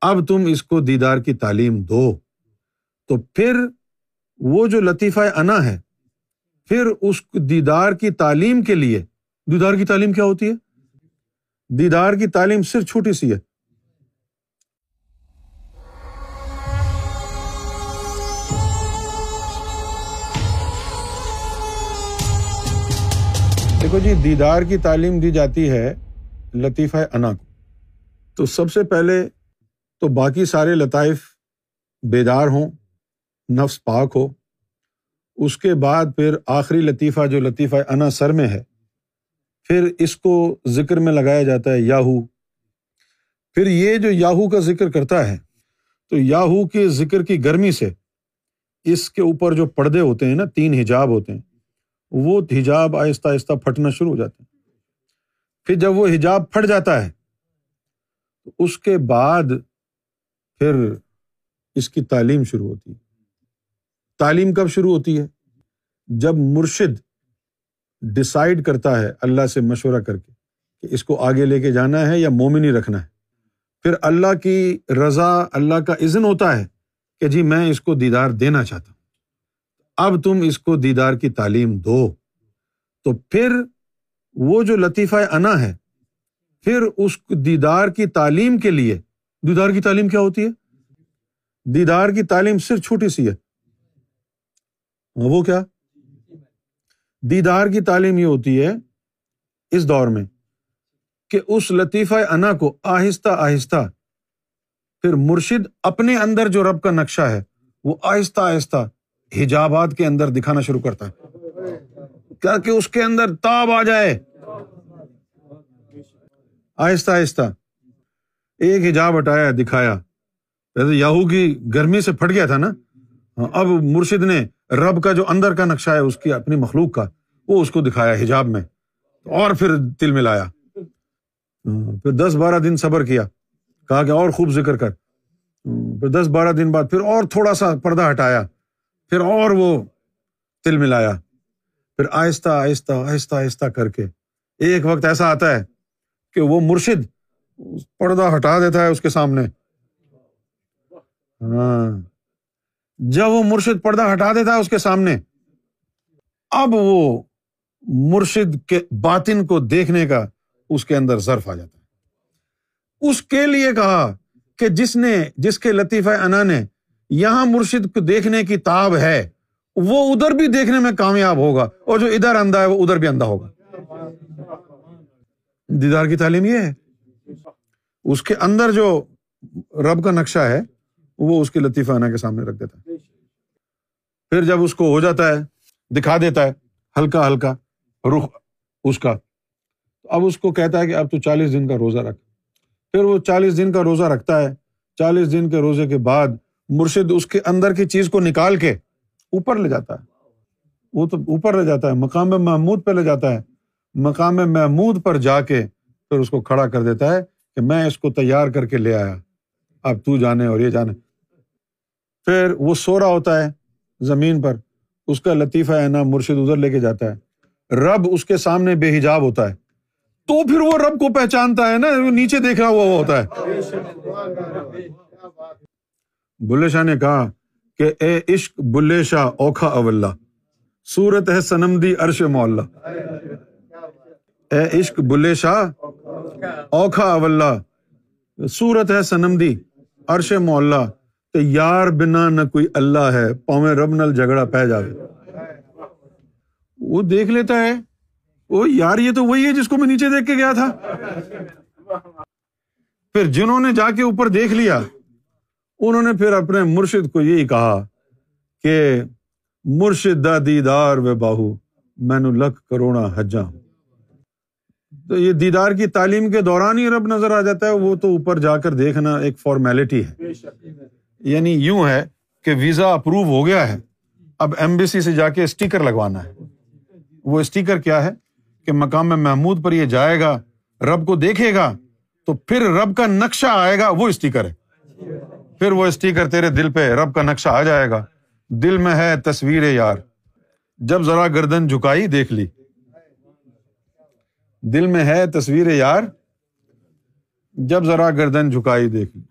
اب تم اس کو دیدار کی تعلیم دو۔ تو پھر وہ جو لطیفہ انا ہے، پھر اس دیدار کی تعلیم کے لیے، دیدار کی تعلیم کیا ہوتی ہے؟ دیدار کی تعلیم صرف چھوٹی سی ہے۔ دیکھو جی دیدار کی تعلیم دی جاتی ہے لطیفہ انا کو۔ تو سب سے پہلے تو باقی سارے لطائف بیدار ہوں، نفس پاک ہو۔ اس کے بعد پھر آخری لطیفہ جو لطیفہ انا سر میں ہے، پھر اس کو ذکر میں لگایا جاتا ہے یاہو۔ پھر یہ جو یاہو کا ذکر کرتا ہے، تو یاہو کے ذکر کی گرمی سے اس کے اوپر جو پردے ہوتے ہیں نا، تین حجاب ہوتے ہیں، وہ حجاب آہستہ آہستہ پھٹنا شروع ہو جاتے ہیں۔ پھر جب وہ حجاب پھٹ جاتا ہے، تو اس کے بعد پھر اس کی تعلیم شروع ہوتی ہے۔ تعلیم کب شروع ہوتی ہے؟ جب مرشد ڈسائڈ کرتا ہے اللہ سے مشورہ کر کے کہ اس کو آگے لے کے جانا ہے یا مومنی رکھنا ہے۔ پھر اللہ کی رضا، اللہ کا عزن ہوتا ہے کہ جی میں اس کو دیدار دینا چاہتا ہوں۔ اب تم اس کو دیدار کی تعلیم دو۔ تو پھر وہ جو لطیفہ انا ہے، پھر اس دیدار کی تعلیم کے لیے دیدار کی تعلیم کیا ہوتی ہے؟ دیدار کی تعلیم صرف چھوٹی سی ہے۔ وہ کیا؟ دیدار کی تعلیم یہ ہوتی ہے اس دور میں کہ اس لطیفہ انا کو آہستہ آہستہ پھر مرشد اپنے اندر جو رب کا نقشہ ہے، وہ آہستہ آہستہ حجابات کے اندر دکھانا شروع کرتا ہے۔ کیا کہ اس کے اندر تاب آ جائے۔ آہستہ آہستہ۔ ایک حجاب ہٹایا، دکھایا۔ یاہو کی گرمی سے پھٹ گیا تھا نا، اب مرشد نے رب کا جو اندر کا نقشہ ہے، اس کی اپنی مخلوق کا، وہ اس کو دکھایا حجاب میں۔ اور پھر تل ملایا پھر دس بارہ دن صبر کیا۔ کہا کہ اور خوب ذکر کر۔ پھر دس بارہ دن بعد پھر اور تھوڑا سا پردہ ہٹایا۔ پھر اور وہ تل ملایا پھر آہستہ آہستہ آہستہ آہستہ کر کے۔ ایک وقت ایسا آتا ہے کہ وہ مرشد پردہ ہٹا دیتا ہے اس کے سامنے۔ ہاں۔ جب وہ مرشد پردہ ہٹا دیتا ہے اس کے سامنے، اب وہ مرشد کے باطن کو دیکھنے کا اس کے اندر ضرف آ جاتا ہے۔ اس کے لیے کہا کہ جس نے، جس کے لطیفہ انا نے یہاں مرشد کو دیکھنے کی تاب ہے، وہ ادھر بھی دیکھنے میں کامیاب ہوگا اور جو ادھر اندھا ہے، وہ ادھر بھی اندھا ہوگا۔ دیدار کی تعلیم یہ ہے۔ اس کے اندر جو رب کا نقشہ ہے، وہ اس کے لطیفہ انا کے سامنے رکھ دیتا ہے۔ پھر جب اس کو ہو جاتا ہے، دکھا دیتا ہے، ہلکا ہلکا رخ اس کا اب اس کو کہتا ہے کہ اب تو چالیس دن کا روزہ رکھ۔ پھر وہ چالیس دن کا روزہ رکھتا ہے، چالیس دن کے روزے کے بعد مرشد اس کے اندر کی چیز کو نکال کے اوپر لے جاتا ہے۔ وہ تو اوپر لے جاتا ہے، مقام محمود پہ لے جاتا ہے۔ مقام محمود پر جا کے پھر اس کو کھڑا کر دیتا ہے۔ کہ میں اس کو تیار کر کے لے آیا۔ اب تو جانے اور یہ جانے۔ پھر وہ سو رہا ہوتا ہے زمین پر۔ اس کا لطیفہ ہے نا، مرشد ادھر لے کے جاتا ہے۔ رب اس کے سامنے بے حجاب ہوتا ہے۔ تو پھر وہ رب کو پہچانتا ہے نا نیچے دیکھ رہا ہوا ہوتا ہے۔ بلے شاہ نے کہا کہ اے عشق، بلے شاہ، اوکھا اولہ سورت ہے سنم دی عرش مولا۔ اے عشق، بلے شاہ اوکھا اولہ سورت ہے سنم دی، عرش مولا۔ کہ یار بنا نہ کوئی اللہ ہے، پاویں رب نل جھگڑا پہ جاوے۔ وہ دیکھ لیتا ہے۔ وہ یار، یہ تو وہی ہے جس کو میں نیچے دیکھ کے گیا تھا۔ پھر جنہوں نے جا کے اوپر دیکھ لیا، انہوں نے پھر اپنے مرشد کو یہی کہا کہ مرشد دا دیدار و باہو میں نو لکھ کروڑا حجا ہوں تو یہ دیدار کی تعلیم کے دوران ہی رب نظر آ جاتا ہے وہ تو اوپر جا کر دیکھنا ایک فارمیلٹی ہے۔ یعنی یوں ہے کہ ویزا اپروو ہو گیا ہے اب ایمبیسی سے جا کے اسٹیکر لگوانا ہے۔ وہ اسٹیکر کیا ہے؟ کہ مقام محمود پر یہ جائے گا رب کو دیکھے گا تو پھر رب کا نقشہ آئے گا وہ اسٹیکر ہے۔ پھر وہ اسٹیکر تیرے دل پہ رب کا نقشہ آ جائے گا۔ دل میں ہے تصویر یار۔ جب ذرا گردن جھکائی دیکھ لی۔ دل میں ہے تصویر یار جب ذرا گردن جھکائی دیکھ لی۔